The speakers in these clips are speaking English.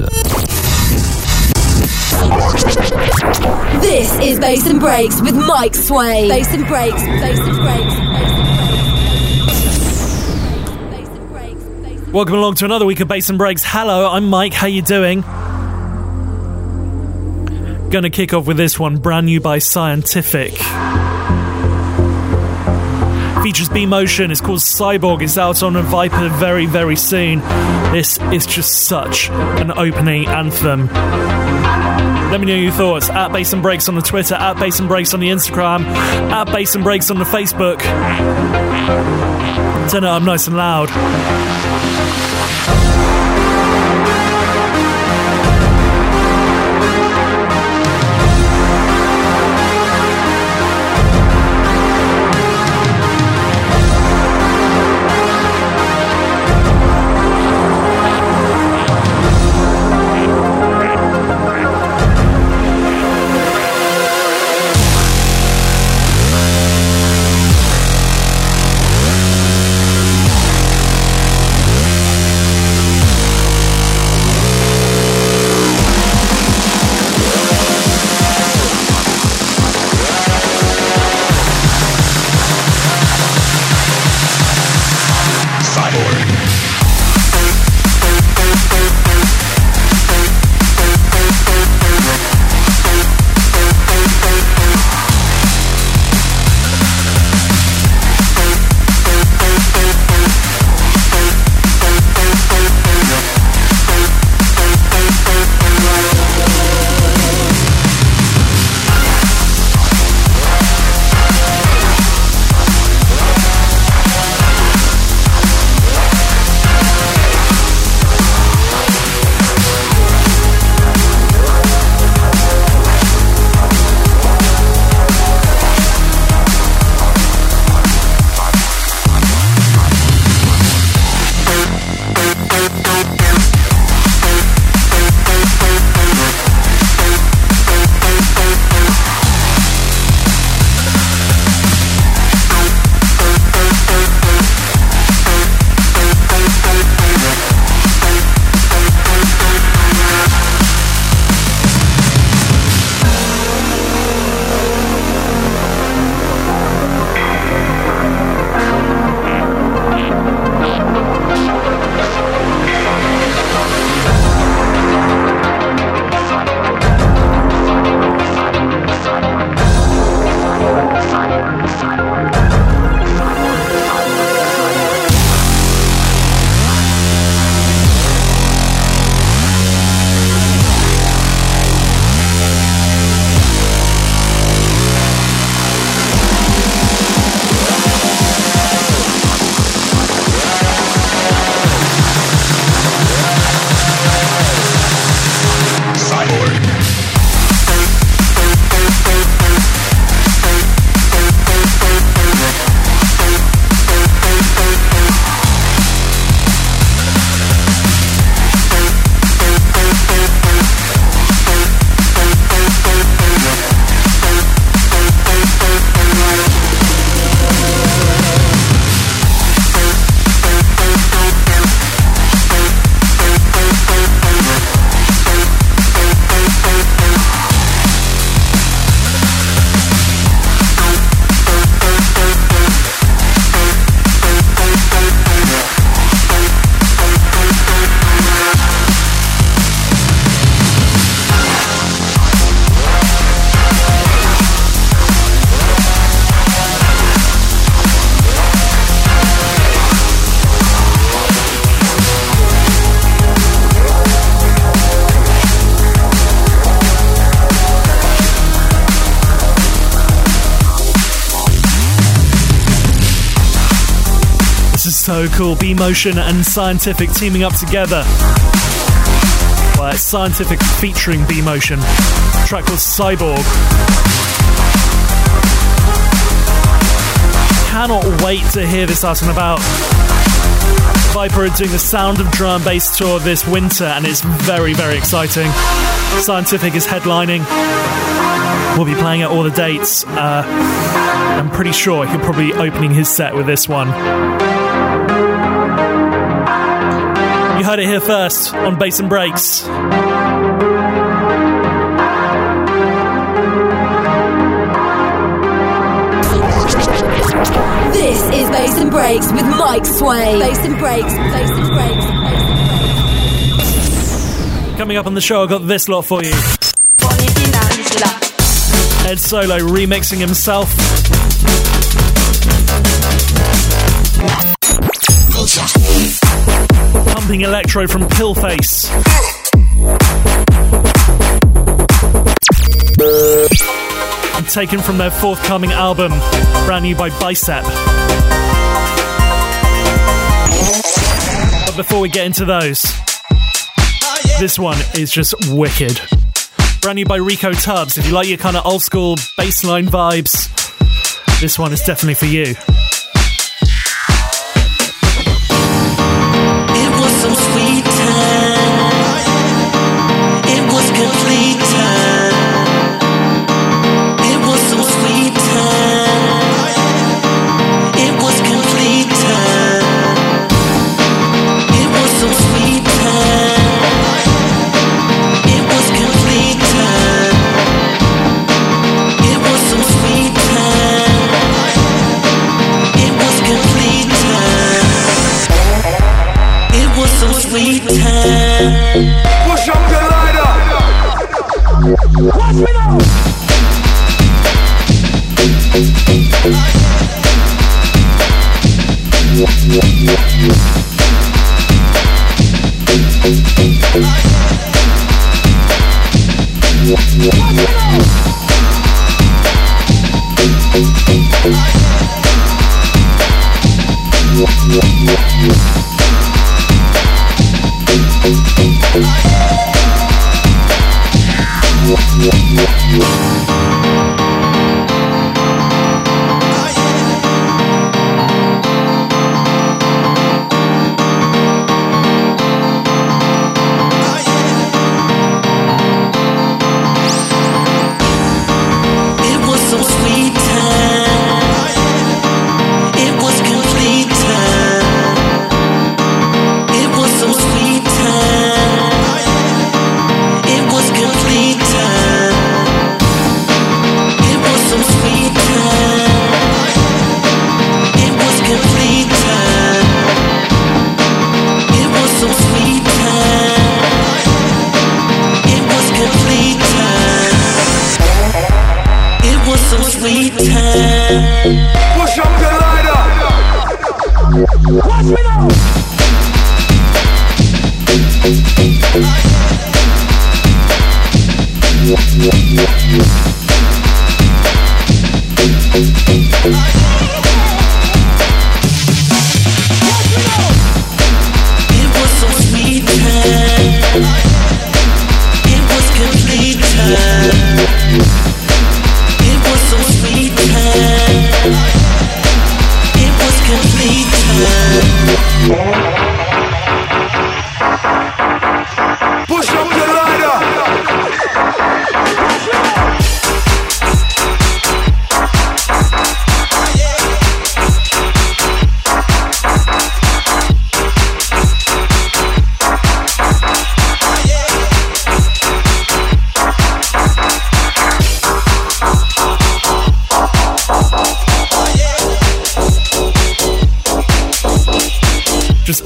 listen. This is Bass and Breaks with Mike Sway. Bass and Breaks, Bass and Breaks, Bass and Breaks. Welcome along to another week of Bass and Breaks. Hello, I'm Mike. How are you doing? Gonna kick off with this one, brand new by Scientific. Features B Motion. It's called Cyborg. It's out on a Viper very, very soon. This is just such an opening anthem. Let me know your thoughts at Bass and Breaks on the Twitter, at Bass and Breaks on the Instagram, at Bass and Breaks on the Facebook. Turn it up nice and loud. So cool. B Motion and Scientific teaming up together. It's Scientific featuring B Motion. Track called Cyborg. Cannot wait to hear this out and about. Viper are doing the Sound of Drum Bass tour this winter, and it's very, very exciting. Scientific is headlining. We'll be playing at all the dates. Uh, I'm pretty sure he'll probably be opening his set with this one. Heard it here first on Bass and Breaks. This is Bass and Breaks with Mike Sway. Bass and Breaks, Bass and Breaks. Coming up on the show, I've got this lot for you. Ed Solo remixing himself. Electro from Pillface. Taken from their forthcoming album, brand new by Bicep. But before we get into those, this one is just wicked. Brand new by Rico Tubbs. If you like your kind of old school bassline vibes, this one is definitely for you. It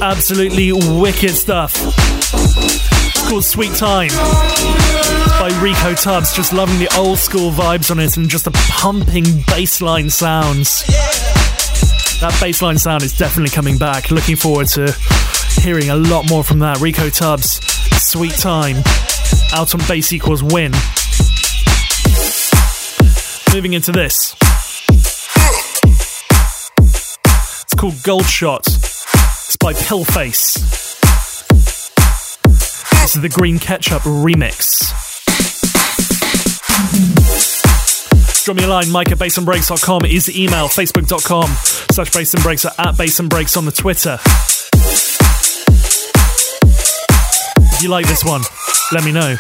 absolutely wicked stuff. It's called Sweet Time. By Rico Tubbs. Just loving the old school vibes on it and just the pumping bassline sounds. That bassline sound is definitely coming back. Looking forward to hearing a lot more from that. Rico Tubbs, Sweet Time, out on bass equals win. Moving into this. It's called Gold Shot. It's by Pillface. This is the Green Ketchup remix. Drop me a line, mike at bassandbreaks.com is the email, facebook.com slash bassandbreaks or at bassandbreaks on the Twitter. If you like this one, let me know.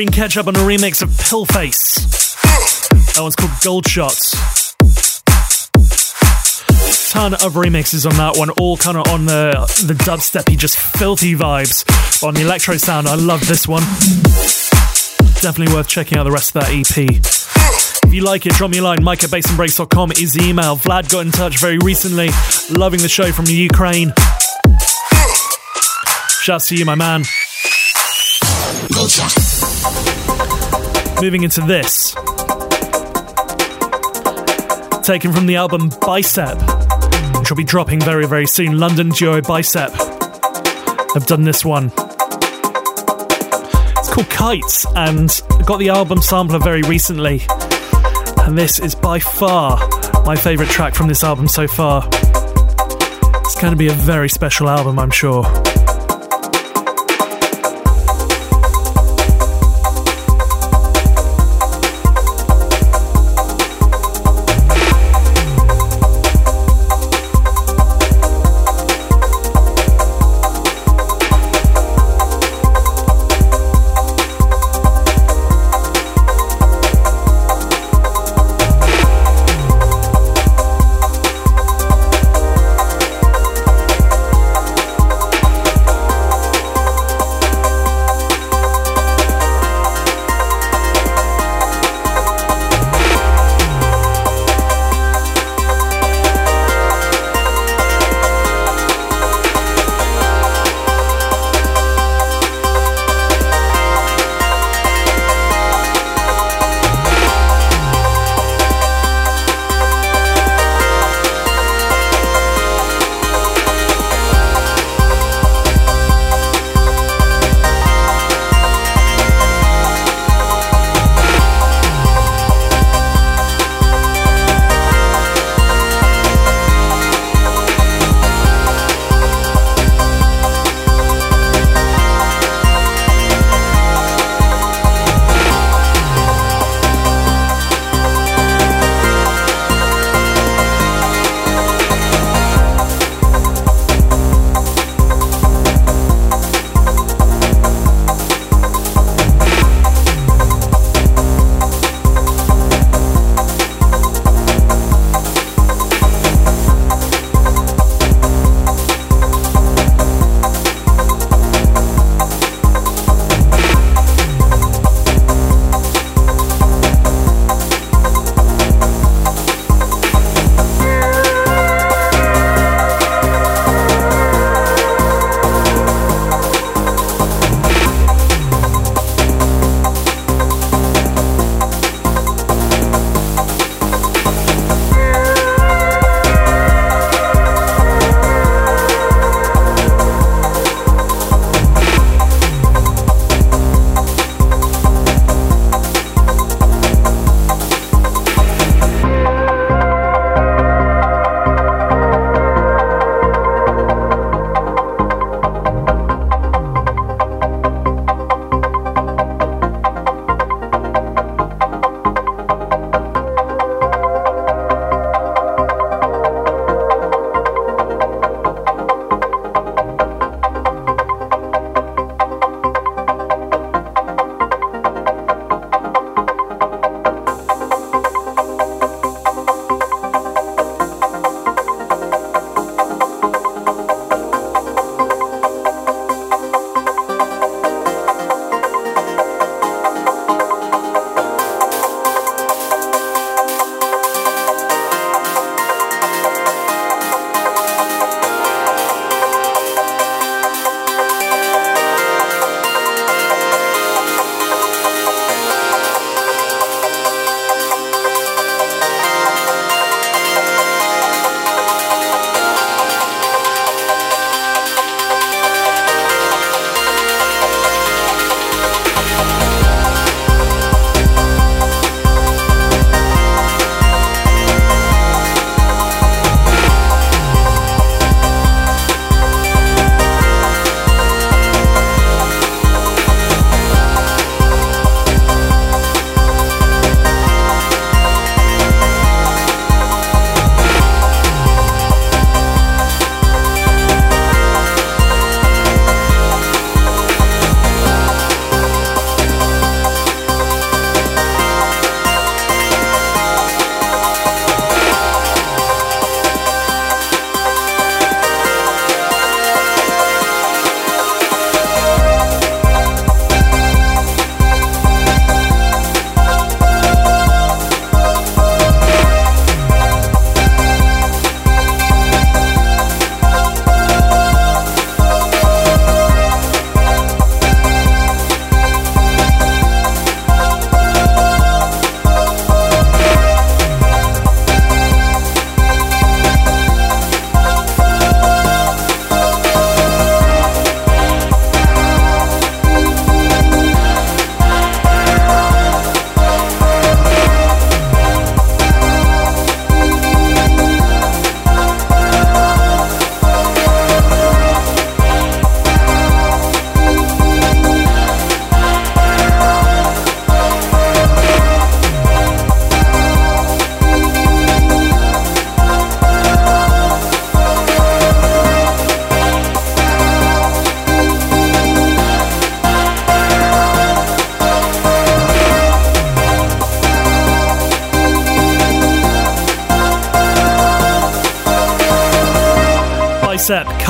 Green Ketchup on a remix of Pillface. That one's called Gold Shots. Ton of remixes on that one, all kind of on the the dubsteppy, just filthy vibes. On the electro sound, I love this one. Definitely worth checking out the rest of that EP. If you like it, drop me a line. Bassandbreaks.com is the email. Vlad got in touch very recently, loving the show from the Ukraine. Shouts to you, my man. Moving into this. Taken from the album Bicep, which will be dropping very, very soon. London duo Bicep have done this one. It's called Kites, and I got the album sampler very recently. And this is by far my favourite track from this album so far. It's going to be a very special album, I'm sure.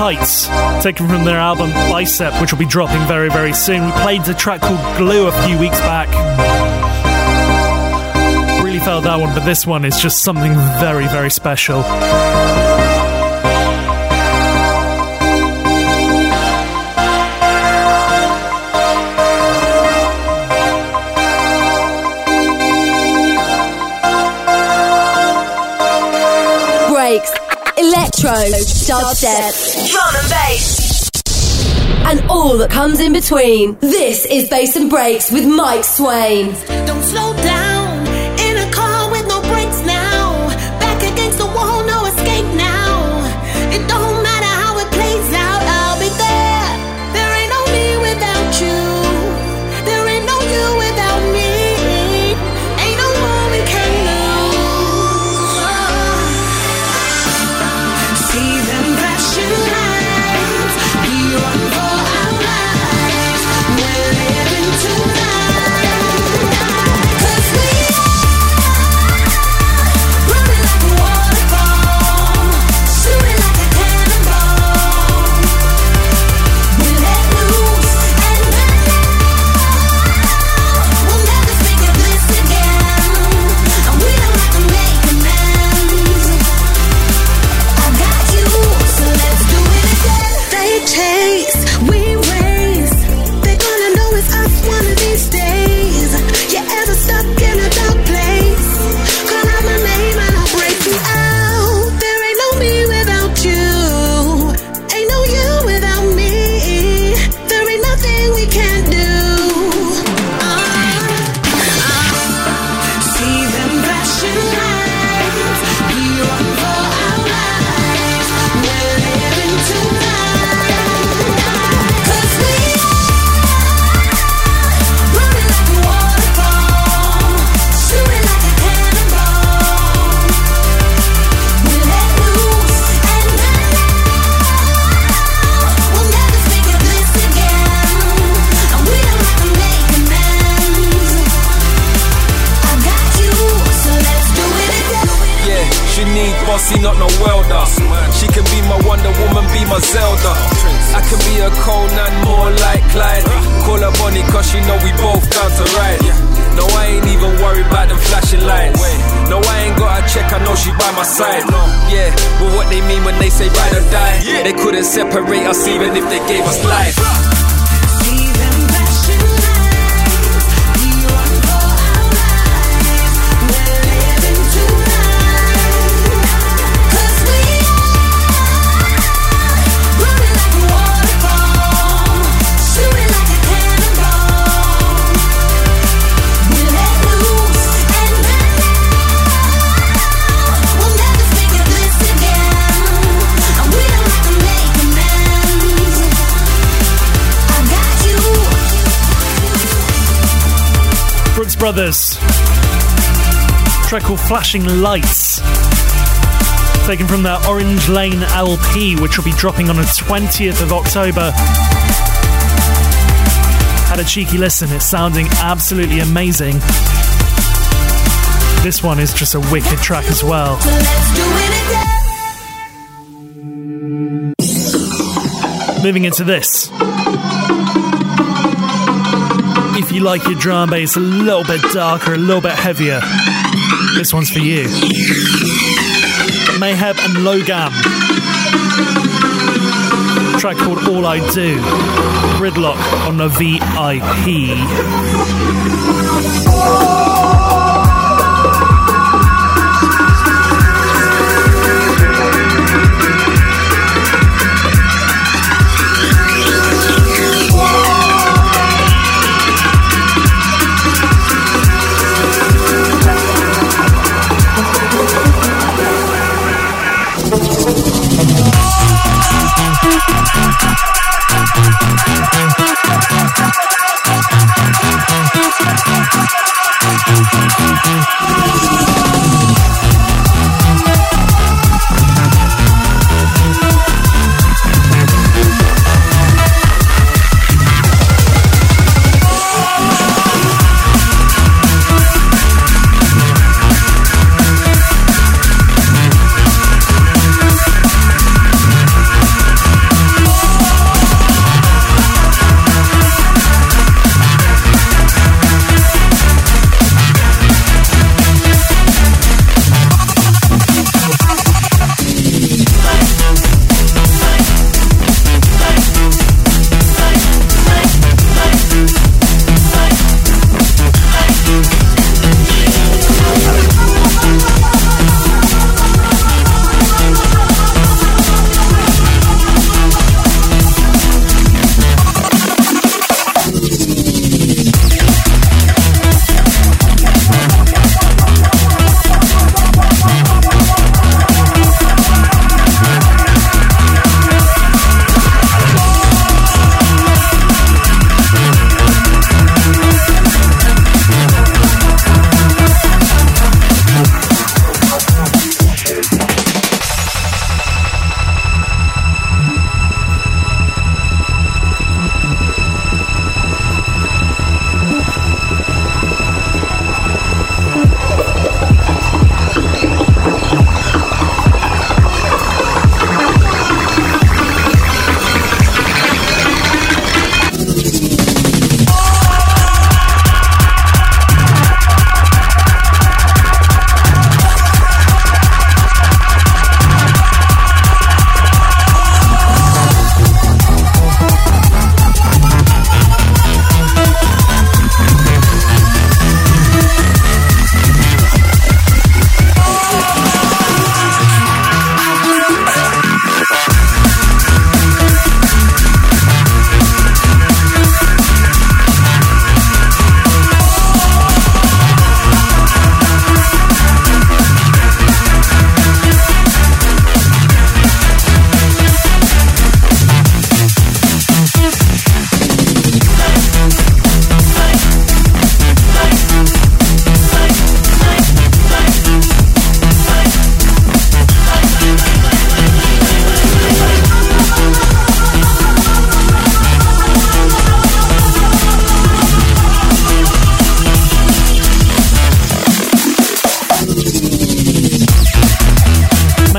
Kites, taken from their album Bicep, which will be dropping very, very soon. We played a track called Glue a few weeks back. Really felt that one, but this one is just something very, very special. road, dubstep, drum and bass, and all that comes in between. This is Bass and Breaks with Mike Swain. Don't slow down. Brothers. track called Flashing Lights. Taken from their Orange Lane LP, which will be dropping on the 20th of October. Had a cheeky listen, it's sounding absolutely amazing. This one is just a wicked track as well. Moving into this if you like your drum bass a little bit darker, a little bit heavier, this one's for you. Mayhem and Logam. Track called All I Do. Gridlock on the VIP.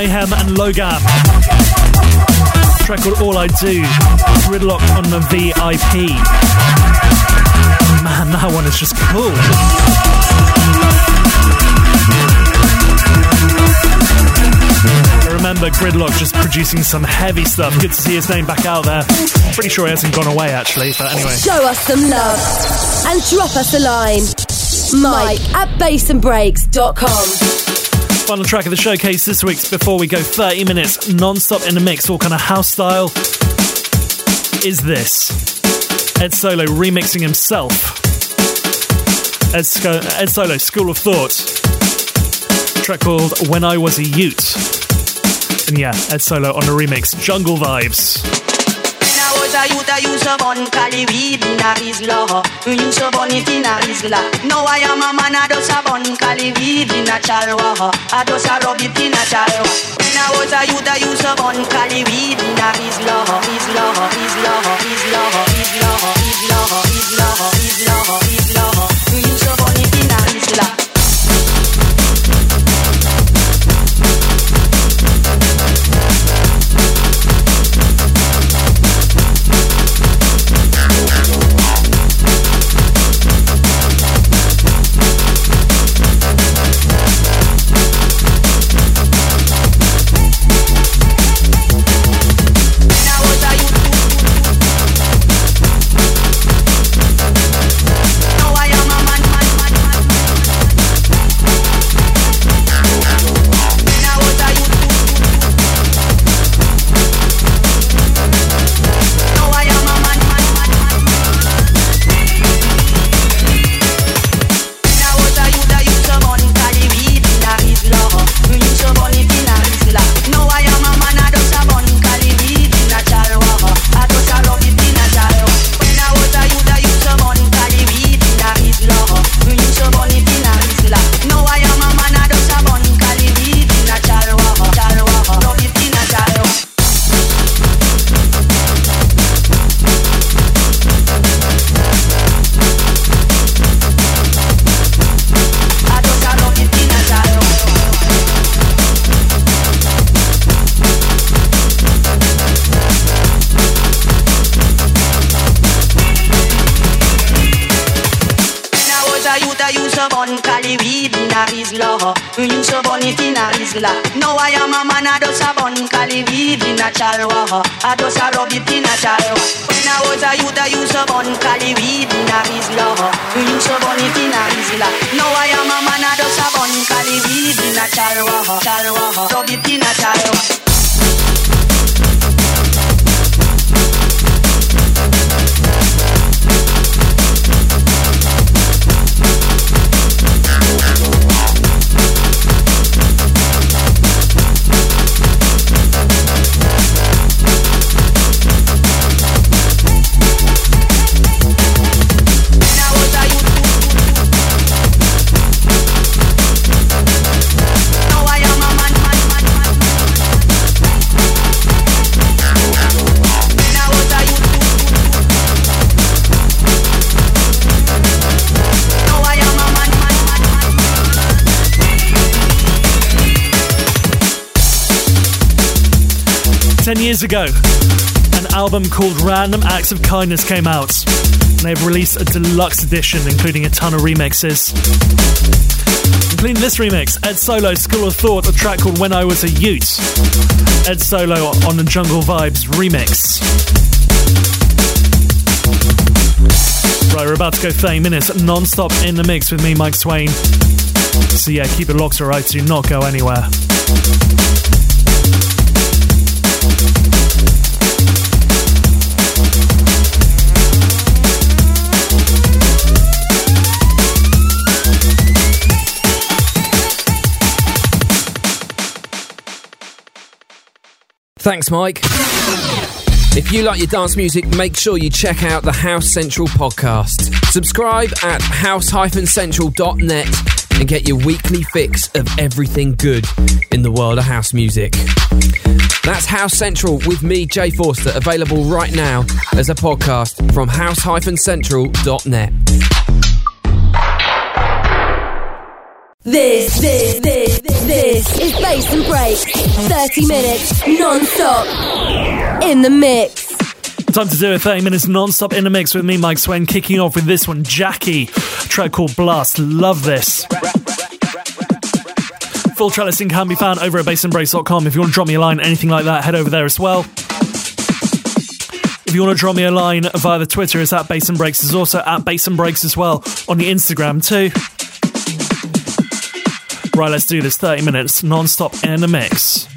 Low Logan. Track called All I Do. Gridlock on the VIP. Man, that one is just cool. I remember Gridlock just producing some heavy stuff. Good to see his name back out there. Pretty sure he hasn't gone away actually, but anyway. Show us some love and drop us a line. Mike at bassandbreaks.com. Final track of the showcase this week before we go 30 minutes non-stop in the mix, all kind of house style, is this. Ed Solo remixing himself. Ed, Sco- Ed Solo, Skool of Thought. Track called When I Was a Ute. And yeah, Ed Solo on the remix, Jungle Vibes. When I youth, I used to bun Cali weed in a. We used to bun it in a Rizla. Now I am a man, I just a bun Cali weed in a Chalwa. I just a rub it in a Chalwa. When I was a youth, I used to bun Cali weed in a Rizla. Rizla, Rizla, Rizla, Rizla, Rizla, Rizla, Rizla, Rizla. We used ago, an album called Random Acts of Kindness came out. And they've released a deluxe edition, including a ton of remixes. Including this remix, Ed Solo, Skool of Thought, a track called When I Was a Ute. Ed Solo on the Jungle Vibes remix. Right, we're about to go 30 minutes non stop in the mix with me, Mike Swain. So, yeah, keep it locked, alright? Do not go anywhere. Thanks, Mike. If you like your dance music, make sure you check out the House Central podcast. Subscribe at house-central.net and get your weekly fix of everything good in the world of house music. That's House Central with me, Jay Forster, available right now as a podcast from house-central.net. This, this, this, this, this is Bass and Breaks. 30 minutes non-stop in the mix. Time to do it. 30 minutes non-stop in the mix with me, Mike Swain, kicking off with this one, Jackie, track called Blast. Love this. Full track listing can be found over at bassandbreaks.com. If you want to drop me a line, anything like that, head over there as well. If you want to drop me a line via the Twitter, it's at Bass and Breaks. There's also at Bass and Breaks as well on the Instagram too. Right, let's do this. 30 minutes non-stop in the mix.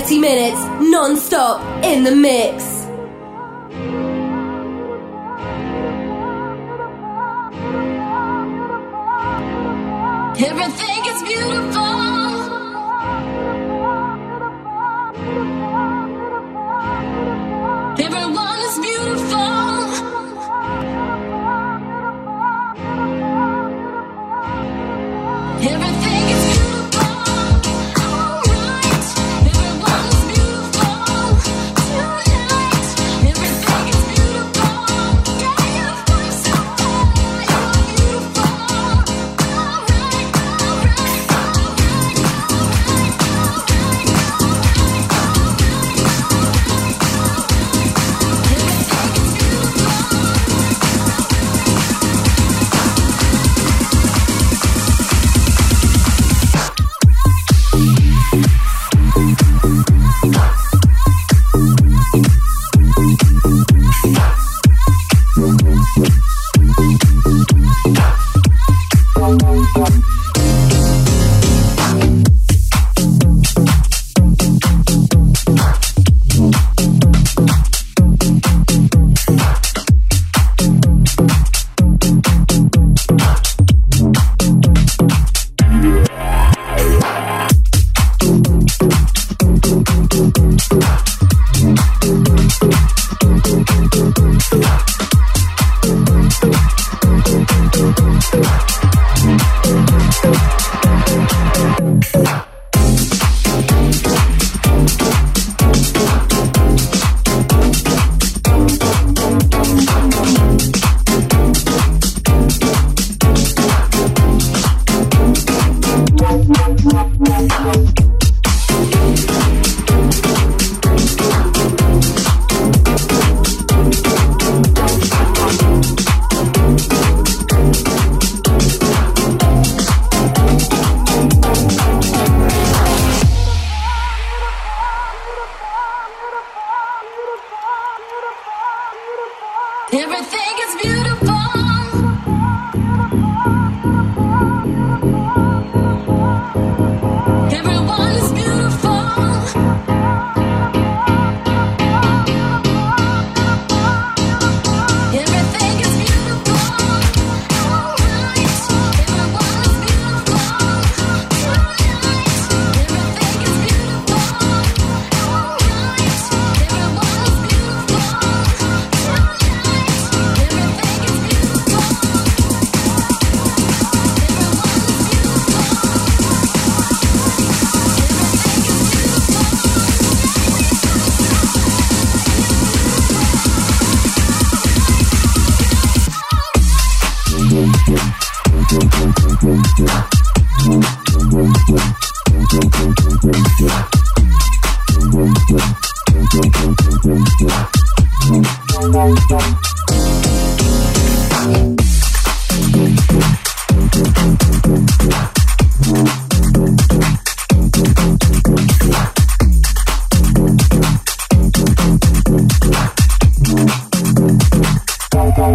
30 minutes non-stop in the mix.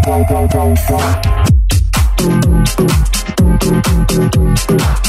go, go, go, go.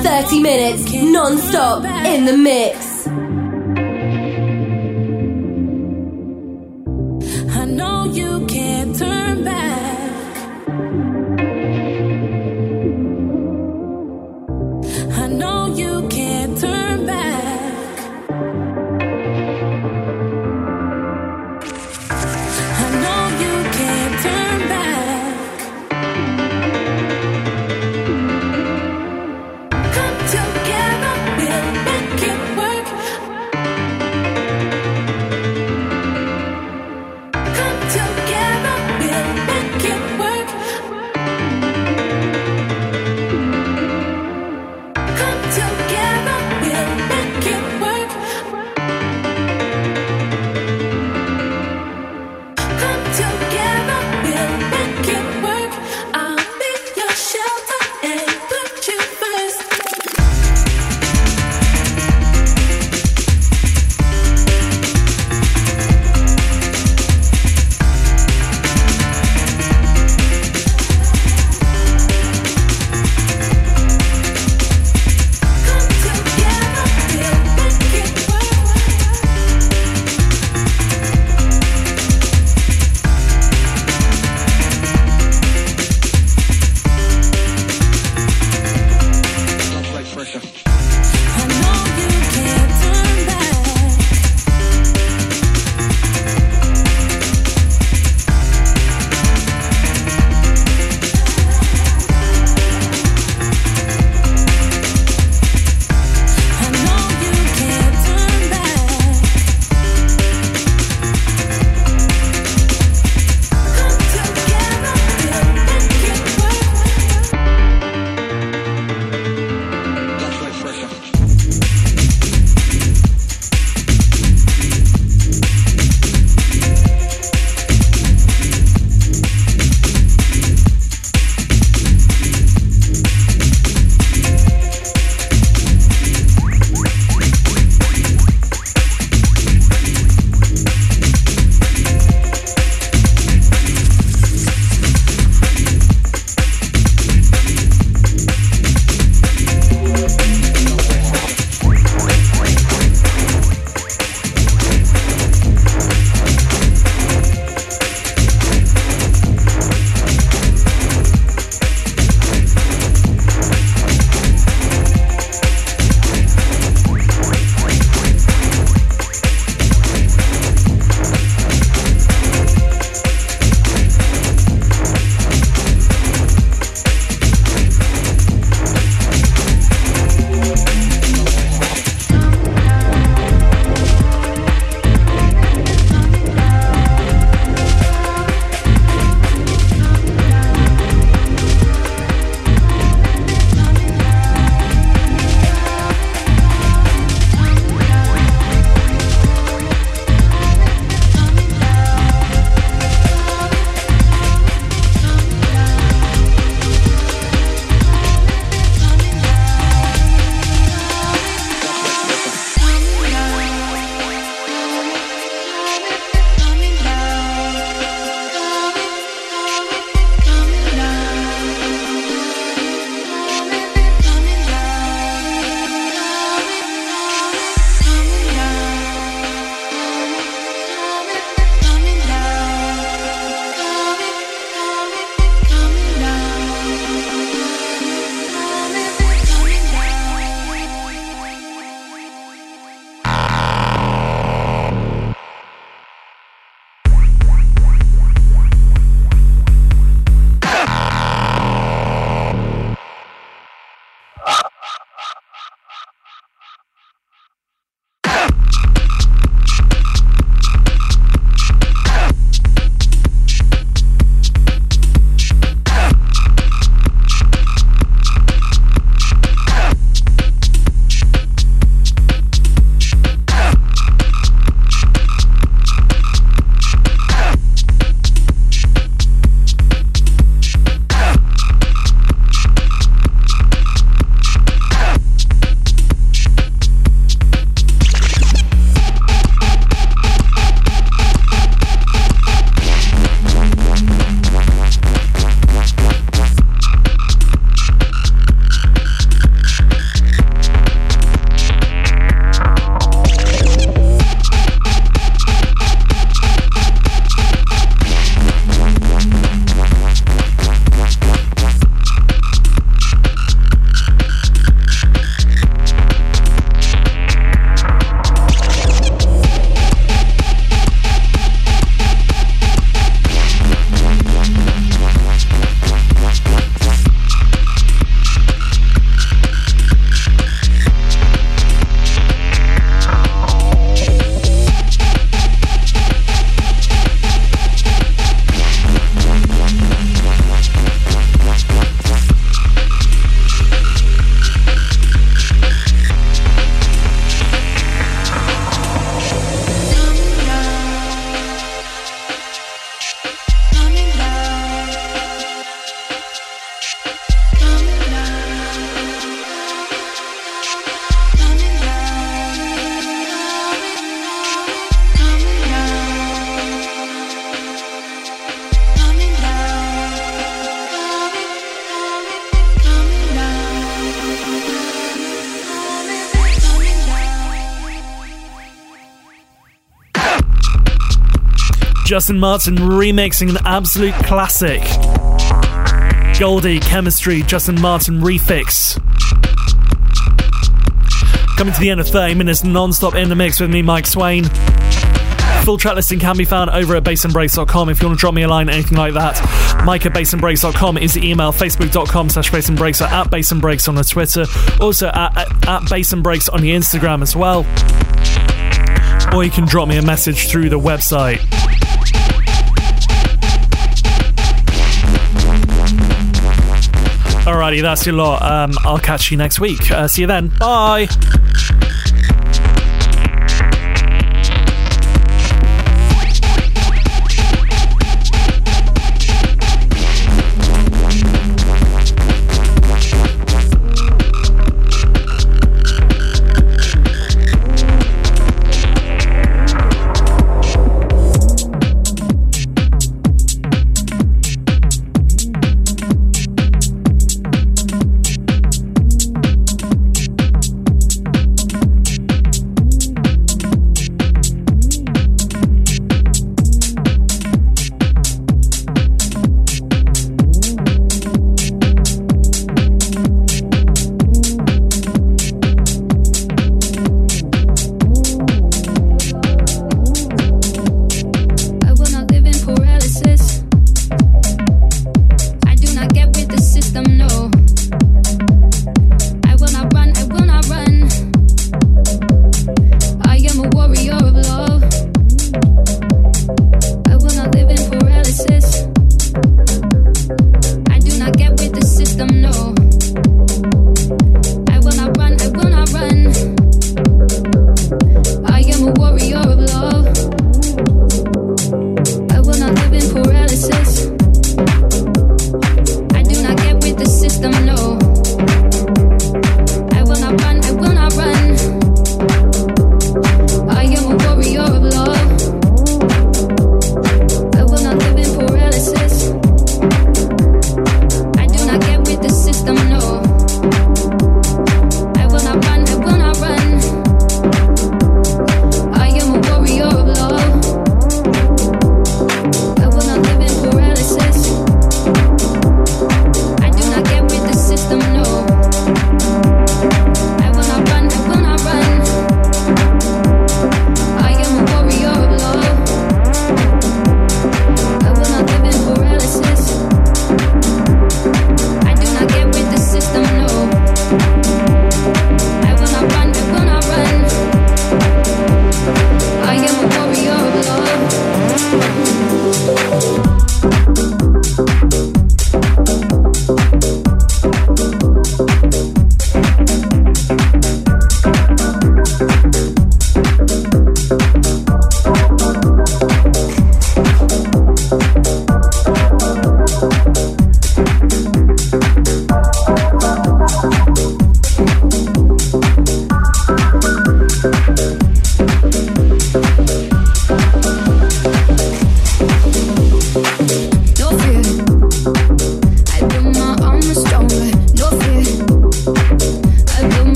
30 minutes non-stop in the mix. Justin Martin remixing an absolute classic. Goldie, Chemistry, Justin Martin refix. Coming to the end of 30 minutes non stop in the mix with me, Mike Swain. Full track listing can be found over at bassandbreaks.com if you want to drop me a line, anything like that. Mike at bassandbreaks.com is the email, facebook.com slash bassandbreaks or at bassandbreaks on the Twitter, also at, at, at on the Instagram as well. Or you can drop me a message through the website. Alrighty, that's your lot. Um, I'll catch you next week. Uh, see you then. Bye.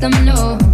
them know